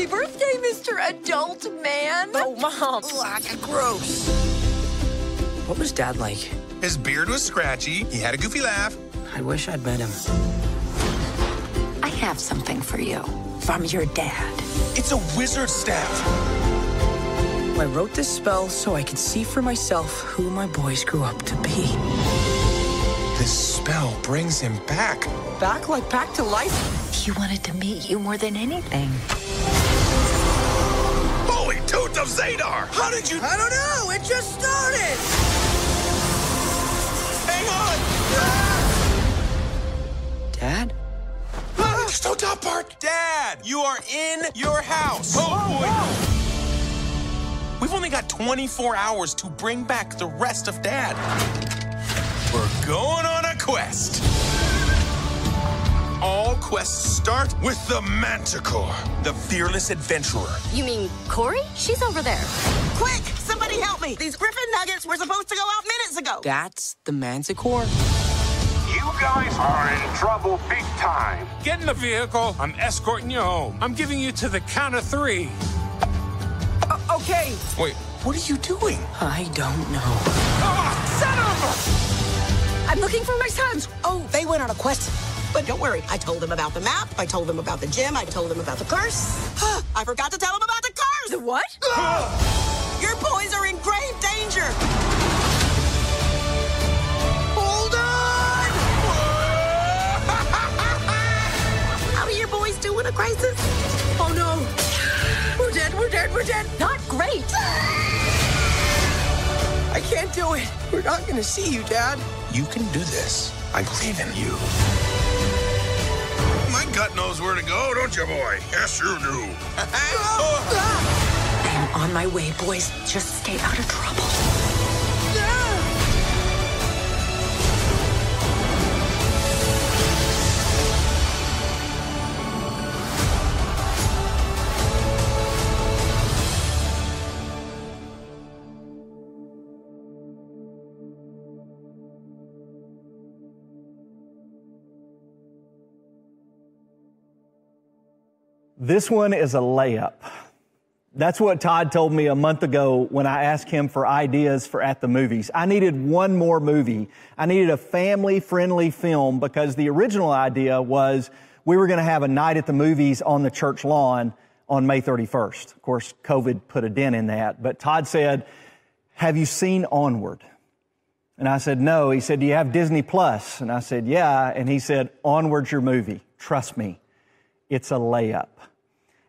Happy birthday, Mr. Adult Man. Oh, Mom. Ugh, gross. What was Dad like? His beard was scratchy. He had a goofy laugh. I wish I'd met him. I have something for you from your dad. It's a wizard staff. I wrote this spell so I could see for myself who my boys grew up to be. This spell brings him back. Back like back to life? He wanted to meet you more than anything. Tooth of Zadar! How did you? I don't know. It just started. Hang on! Dad? Ah! Just don't top part. Dad, you are in your house. Oh, oh boy. We've only got 24 hours to bring back the rest of Dad. We're going on a quest. All quests start with the Manticore, the fearless adventurer. You mean Corey? She's over there. Quick, somebody help me. These Griffin nuggets were supposed to go out minutes ago. That's the Manticore? You guys are in trouble big time. Get in the vehicle. I'm escorting you home. I'm giving you to the count of three. Okay. Wait, what are you doing? I don't know. Ah! I'm looking for my sons. Oh, they went on a quest. But don't worry, I told them about the map, I told them about the gym, I told them about the curse. I forgot to tell them about the curse! The what? Your boys are in grave danger! Hold on! How do your boys do in a crisis? Oh no! We're dead, we're dead, we're dead! Not great. I can't do it. We're not gonna see you, Dad. You can do this. I believe in you. My gut knows where to go, don't you, boy? Yes, you do. Oh. I am on my way, boys. Just stay out of trouble. This one is a layup. That's what Todd told me a month ago when I asked him for ideas for at the movies. I needed one more movie. I needed a family friendly film because the original idea was we were going to have a night at the movies on the church lawn on May 31st. Of course, COVID put a dent in that, but Todd said, have you seen Onward? And I said, no. He said, do you have Disney Plus? And I said, yeah. And he said, Onward's your movie. Trust me. It's a layup.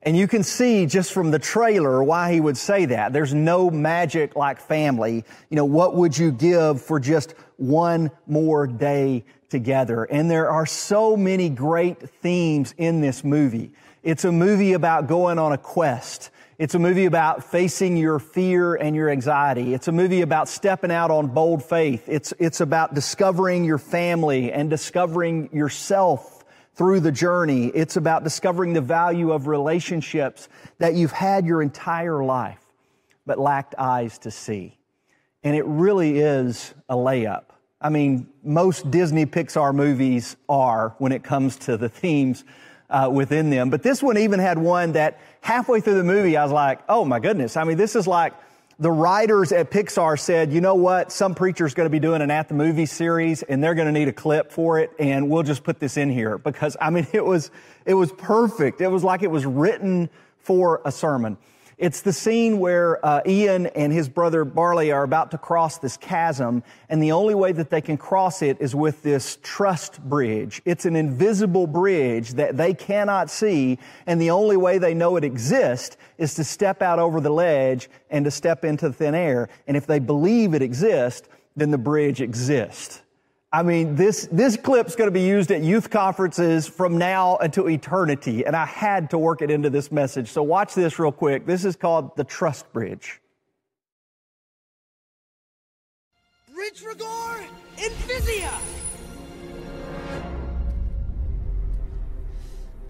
And you can see just from the trailer why he would say that. There's no magic like family. You know, what would you give for just one more day together? And there are so many great themes in this movie. It's a movie about going on a quest. It's a movie about facing your fear and your anxiety. It's a movie about stepping out on bold faith. It's, it's about discovering your family and discovering yourself through the journey. It's about discovering the value of relationships that you've had your entire life, but lacked eyes to see. And it really is a layup. I mean, most Disney Pixar movies are when it comes to the themes uh, within them. But this one even had one that halfway through the movie, I was like, oh my goodness. I mean, this is like, the writers at Pixar said, you know what? Some preacher's going to be doing an at the movie series and they're going to need a clip for it. And we'll just put this in here because I mean, it was, it was perfect. It was like it was written for a sermon. It's the scene where uh, Ian and his brother Barley are about to cross this chasm, and the only way that they can cross it is with this trust bridge. It's an invisible bridge that they cannot see, and the only way they know it exists is to step out over the ledge and to step into thin air. And if they believe it exists, then the bridge exists. I mean, this, this clip's going to be used at youth conferences from now until eternity, and I had to work it into this message. So watch this real quick. This is called the Trust Bridge. Bridge Rigor Invisia!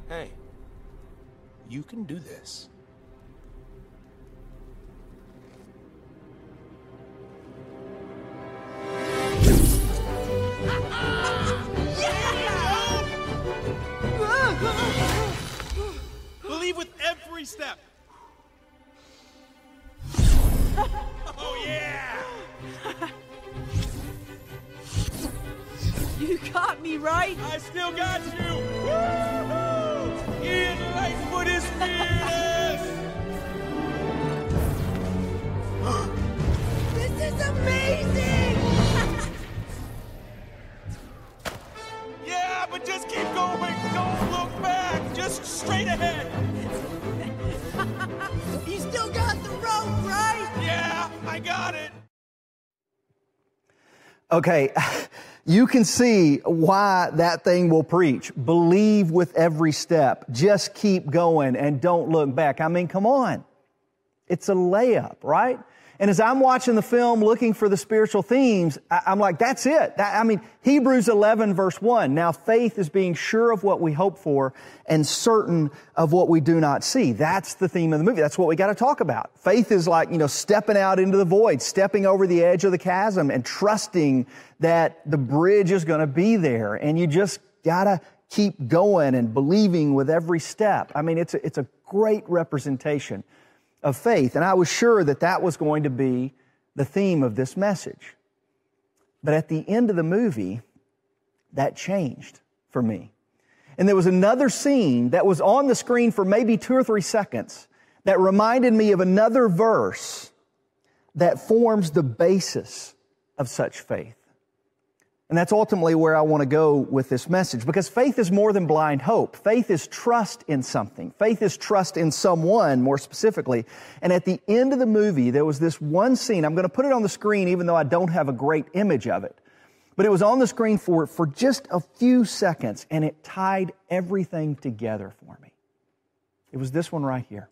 Hey, you can do this. Got it! Okay, you can see why that thing will preach. Believe with every step. Just keep going and don't look back. I mean, come on. It's a layup, right? And as I'm watching the film looking for the spiritual themes, I, am like, that's it. I mean, Hebrews 11 verse 1. Now faith is being sure of what we hope for and certain of what we do not see. That's the theme of the movie. That's what we got to talk about. Faith is like, you know, stepping out into the void, stepping over the edge of the chasm and trusting that the bridge is going to be there. And you just got to keep going and believing with every step. I mean, it's a, it's a great representation of faith. And I was sure that that was going to be the theme of this message. But at the end of the movie, that changed for me. And there was another scene that was on the screen for maybe two or three seconds that reminded me of another verse that forms the basis of such faith. And that's ultimately where I want to go with this message because faith is more than blind hope. Faith is trust in something. Faith is trust in someone more specifically. And at the end of the movie, there was this one scene. I'm going to put it on the screen even though I don't have a great image of it. But it was on the screen for, for just a few seconds and it tied everything together for me. It was this one right here.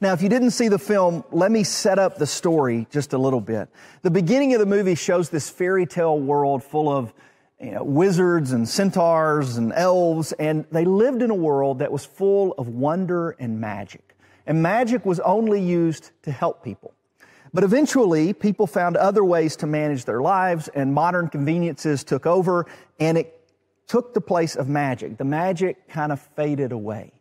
Now, if you didn't see the film, let me set up the story just a little bit. The beginning of the movie shows this fairy tale world full of you know, wizards and centaurs and elves, and they lived in a world that was full of wonder and magic. And magic was only used to help people. But eventually, people found other ways to manage their lives, and modern conveniences took over, and it took the place of magic. The magic kind of faded away.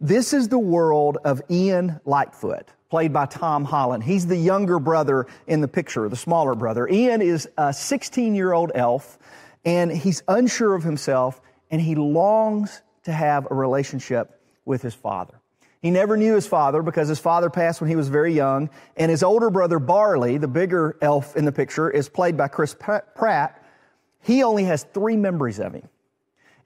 This is the world of Ian Lightfoot, played by Tom Holland. He's the younger brother in the picture, the smaller brother. Ian is a 16 year old elf, and he's unsure of himself, and he longs to have a relationship with his father. He never knew his father because his father passed when he was very young, and his older brother Barley, the bigger elf in the picture, is played by Chris Pratt. He only has three memories of him.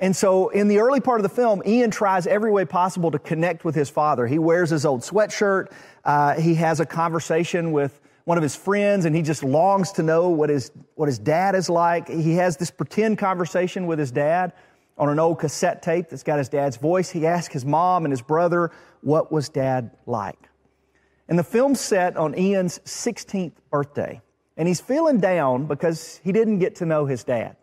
And so in the early part of the film, Ian tries every way possible to connect with his father. He wears his old sweatshirt. Uh, he has a conversation with one of his friends and he just longs to know what his, what his dad is like. He has this pretend conversation with his dad on an old cassette tape that's got his dad's voice. He asks his mom and his brother, what was dad like? And the film's set on Ian's 16th birthday. And he's feeling down because he didn't get to know his dad.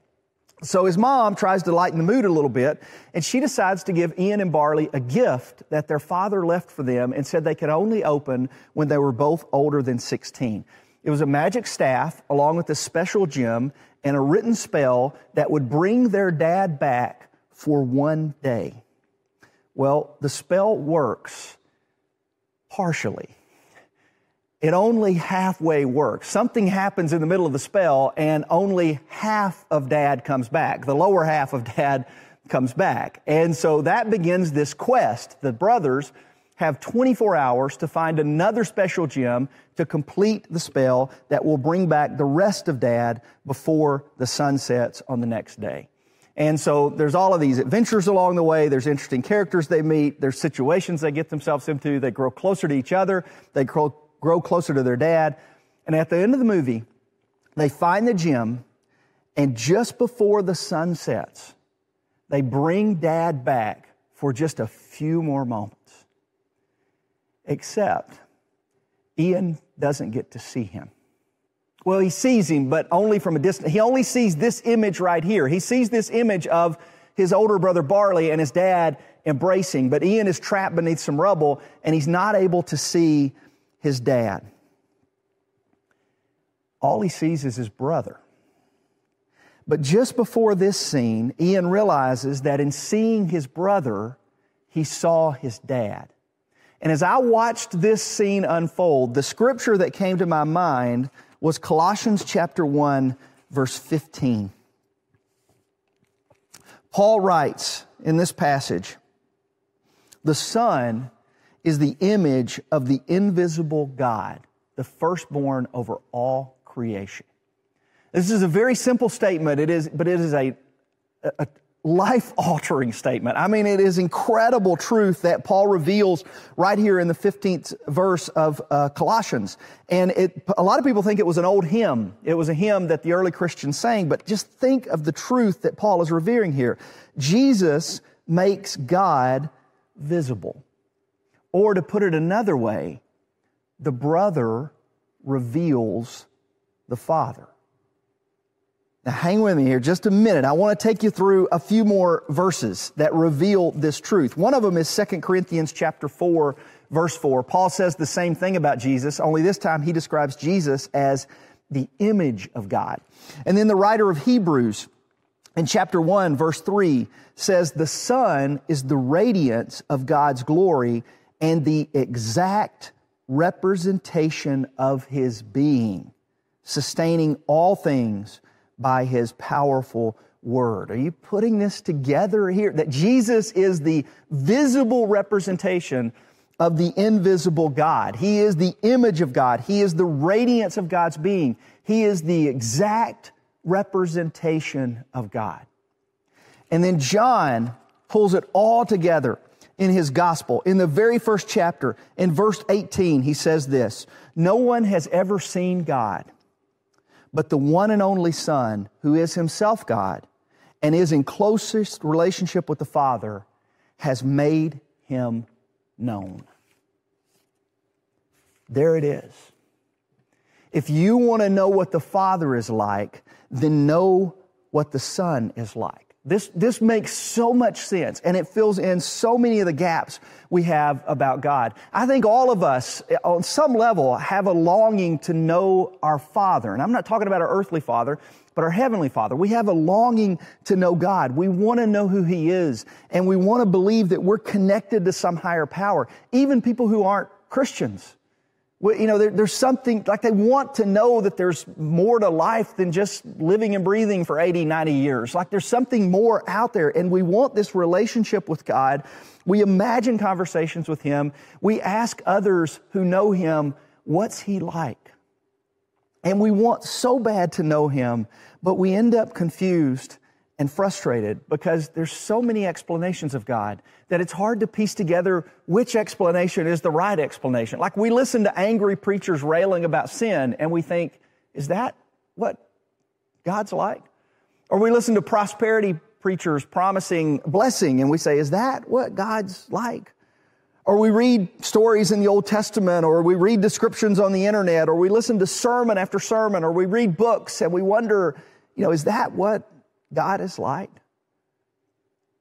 So his mom tries to lighten the mood a little bit, and she decides to give Ian and Barley a gift that their father left for them and said they could only open when they were both older than 16. It was a magic staff along with a special gem and a written spell that would bring their dad back for one day. Well, the spell works partially it only halfway works. Something happens in the middle of the spell and only half of dad comes back. The lower half of dad comes back. And so that begins this quest. The brothers have 24 hours to find another special gem to complete the spell that will bring back the rest of dad before the sun sets on the next day. And so there's all of these adventures along the way. There's interesting characters they meet. There's situations they get themselves into. They grow closer to each other. They grow grow closer to their dad. And at the end of the movie, they find the gem, and just before the sun sets, they bring dad back for just a few more moments. Except Ian doesn't get to see him. Well, he sees him, but only from a distance. He only sees this image right here. He sees this image of his older brother Barley and his dad embracing, but Ian is trapped beneath some rubble and he's not able to see his dad. All he sees is his brother. But just before this scene, Ian realizes that in seeing his brother, he saw his dad. And as I watched this scene unfold, the scripture that came to my mind was Colossians chapter 1, verse 15. Paul writes in this passage, the Son is the image of the invisible God, the firstborn over all creation. This is a very simple statement, it is, but it is a, a life altering statement. I mean, it is incredible truth that Paul reveals right here in the 15th verse of uh, Colossians. And it, a lot of people think it was an old hymn. It was a hymn that the early Christians sang, but just think of the truth that Paul is revering here. Jesus makes God visible. Or to put it another way, the brother reveals the father. Now, hang with me here just a minute. I want to take you through a few more verses that reveal this truth. One of them is 2 Corinthians chapter 4, verse 4. Paul says the same thing about Jesus, only this time he describes Jesus as the image of God. And then the writer of Hebrews in chapter 1, verse 3 says, The Son is the radiance of God's glory and the exact representation of his being, sustaining all things by his powerful word. Are you putting this together here? That Jesus is the visible representation of the invisible God. He is the image of God. He is the radiance of God's being. He is the exact representation of God. And then John pulls it all together in his gospel. In the very first chapter, in verse 18, he says this No one has ever seen God but the one and only Son, who is himself God and is in closest relationship with the Father, has made him known. There it is. If you want to know what the Father is like, then know what the Son is like. This, this makes so much sense and it fills in so many of the gaps we have about God. I think all of us, on some level, have a longing to know our Father. And I'm not talking about our earthly Father, but our Heavenly Father. We have a longing to know God. We want to know who He is and we want to believe that we're connected to some higher power. Even people who aren't Christians you know, there, there's something like they want to know that there's more to life than just living and breathing for 80, 90 years. Like there's something more out there, and we want this relationship with God. We imagine conversations with Him. We ask others who know Him, what's He like? And we want so bad to know Him, but we end up confused and frustrated because there's so many explanations of God that it's hard to piece together which explanation is the right explanation. Like we listen to angry preachers railing about sin and we think, is that what God's like? Or we listen to prosperity preachers promising blessing and we say, is that what God's like? Or we read stories in the Old Testament, or we read descriptions on the internet, or we listen to sermon after sermon, or we read books and we wonder, you know, is that what God is light.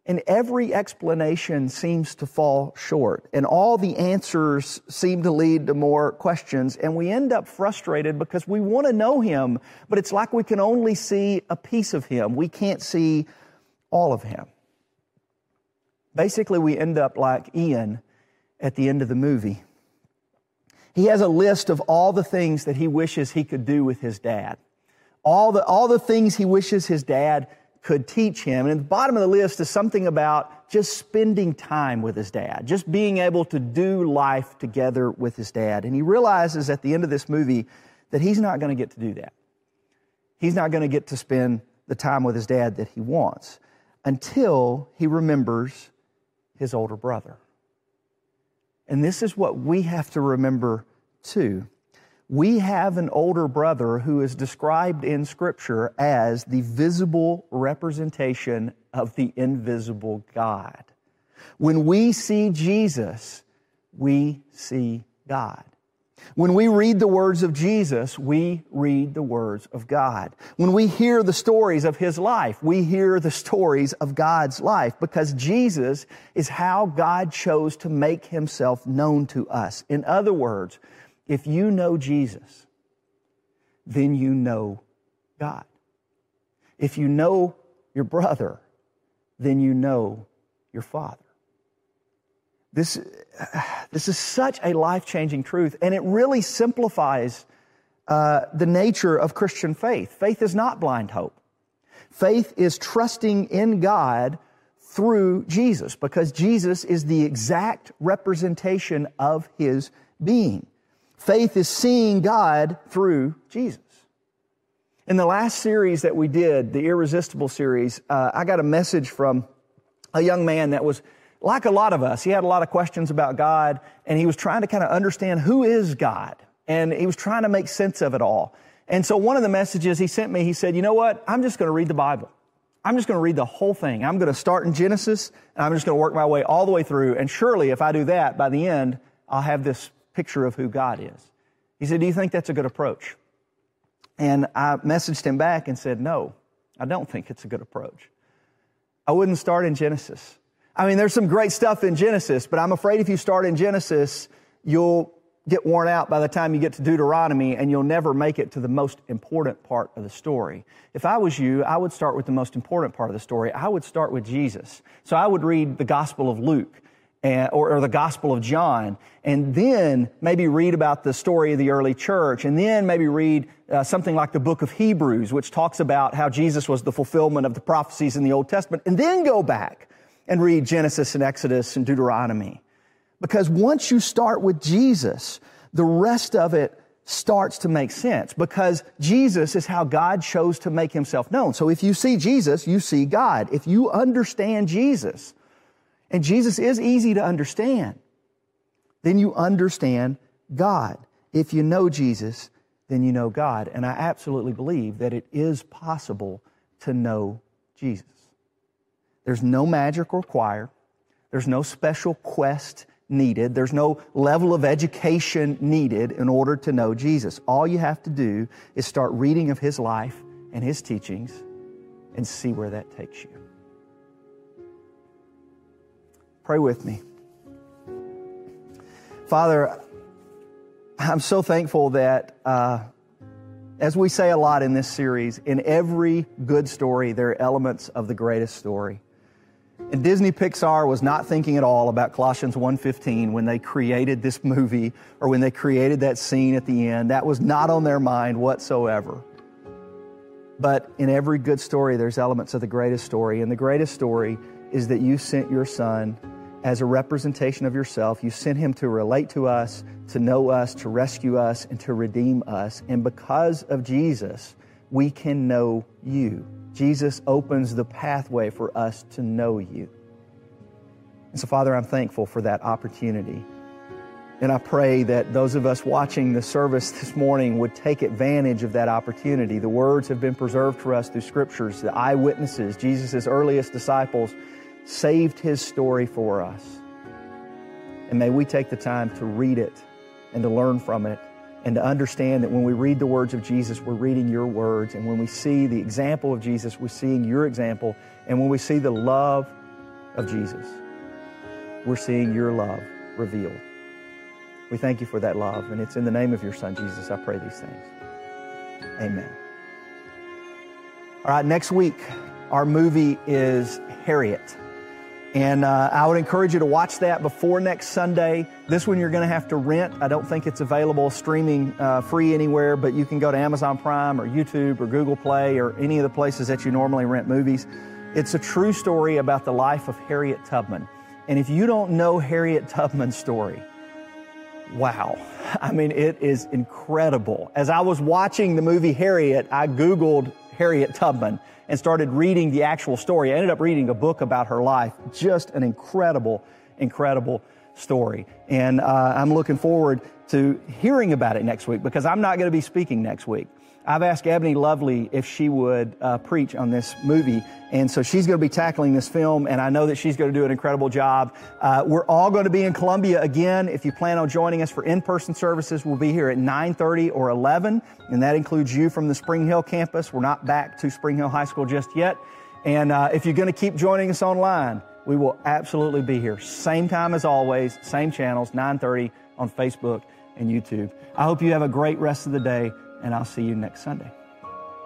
And every explanation seems to fall short, and all the answers seem to lead to more questions, and we end up frustrated because we want to know Him, but it's like we can only see a piece of Him. We can't see all of Him. Basically, we end up like Ian at the end of the movie. He has a list of all the things that he wishes he could do with his dad. All the, all the things he wishes his dad could teach him. And at the bottom of the list is something about just spending time with his dad, just being able to do life together with his dad. And he realizes at the end of this movie that he's not going to get to do that. He's not going to get to spend the time with his dad that he wants until he remembers his older brother. And this is what we have to remember too we have an older brother who is described in Scripture as the visible representation of the invisible God. When we see Jesus, we see God. When we read the words of Jesus, we read the words of God. When we hear the stories of His life, we hear the stories of God's life because Jesus is how God chose to make Himself known to us. In other words, if you know Jesus, then you know God. If you know your brother, then you know your father. This, this is such a life changing truth, and it really simplifies uh, the nature of Christian faith. Faith is not blind hope. Faith is trusting in God through Jesus because Jesus is the exact representation of his being. Faith is seeing God through Jesus. In the last series that we did, the Irresistible series, uh, I got a message from a young man that was like a lot of us. He had a lot of questions about God and he was trying to kind of understand who is God and he was trying to make sense of it all. And so one of the messages he sent me, he said, you know what? I'm just going to read the Bible. I'm just going to read the whole thing. I'm going to start in Genesis and I'm just going to work my way all the way through. And surely if I do that, by the end, I'll have this picture of who God is. He said, do you think that's a good approach? And I messaged him back and said, no, I don't think it's a good approach. I wouldn't start in Genesis. I mean, there's some great stuff in Genesis, but I'm afraid if you start in Genesis, you'll get worn out by the time you get to Deuteronomy and you'll never make it to the most important part of the story. If I was you, I would start with the most important part of the story. I would start with Jesus. So I would read the Gospel of Luke. And, or, or, the Gospel of John, and then maybe read about the story of the early church, and then maybe read uh, something like the book of Hebrews, which talks about how Jesus was the fulfillment of the prophecies in the Old Testament, and then go back and read Genesis and Exodus and Deuteronomy. Because once you start with Jesus, the rest of it starts to make sense because Jesus is how God chose to make himself known. So if you see Jesus, you see God. If you understand Jesus, and Jesus is easy to understand, then you understand God. If you know Jesus, then you know God. And I absolutely believe that it is possible to know Jesus. There's no magic required. There's no special quest needed. There's no level of education needed in order to know Jesus. All you have to do is start reading of His life and His teachings and see where that takes you. Pray with me. Father, I'm so thankful that, uh, as we say a lot in this series, in every good story, there are elements of the greatest story. And Disney Pixar was not thinking at all about Colossians 1:15 when they created this movie or when they created that scene at the end. That was not on their mind whatsoever. But in every good story there's elements of the greatest story, and the greatest story is that you sent your son as a representation of yourself. You sent him to relate to us, to know us, to rescue us, and to redeem us. And because of Jesus, we can know you. Jesus opens the pathway for us to know you. And so, Father, I'm thankful for that opportunity. And I pray that those of us watching the service this morning would take advantage of that opportunity. The words have been preserved for us through scriptures. The eyewitnesses, Jesus' earliest disciples, saved his story for us. And may we take the time to read it and to learn from it and to understand that when we read the words of Jesus, we're reading your words. And when we see the example of Jesus, we're seeing your example. And when we see the love of Jesus, we're seeing your love revealed. We thank you for that love. And it's in the name of your Son, Jesus, I pray these things. Amen. All right, next week, our movie is Harriet. And uh, I would encourage you to watch that before next Sunday. This one you're going to have to rent. I don't think it's available streaming uh, free anywhere, but you can go to Amazon Prime or YouTube or Google Play or any of the places that you normally rent movies. It's a true story about the life of Harriet Tubman. And if you don't know Harriet Tubman's story, wow. I mean, it is incredible. As I was watching the movie Harriet, I Googled Harriet Tubman and started reading the actual story. I ended up reading a book about her life. Just an incredible, incredible story. And uh, I'm looking forward to hearing about it next week because I'm not going to be speaking next week. I've asked Ebony Lovely if she would uh, preach on this movie. And so she's going to be tackling this film, and I know that she's going to do an incredible job. Uh, we're all going to be in Columbia again. If you plan on joining us for in-person services, we'll be here at 9.30 or 11, and that includes you from the Spring Hill campus. We're not back to Spring Hill High School just yet. And uh, if you're going to keep joining us online, we will absolutely be here. Same time as always, same channels, 9.30 on Facebook and YouTube. I hope you have a great rest of the day and I'll see you next Sunday.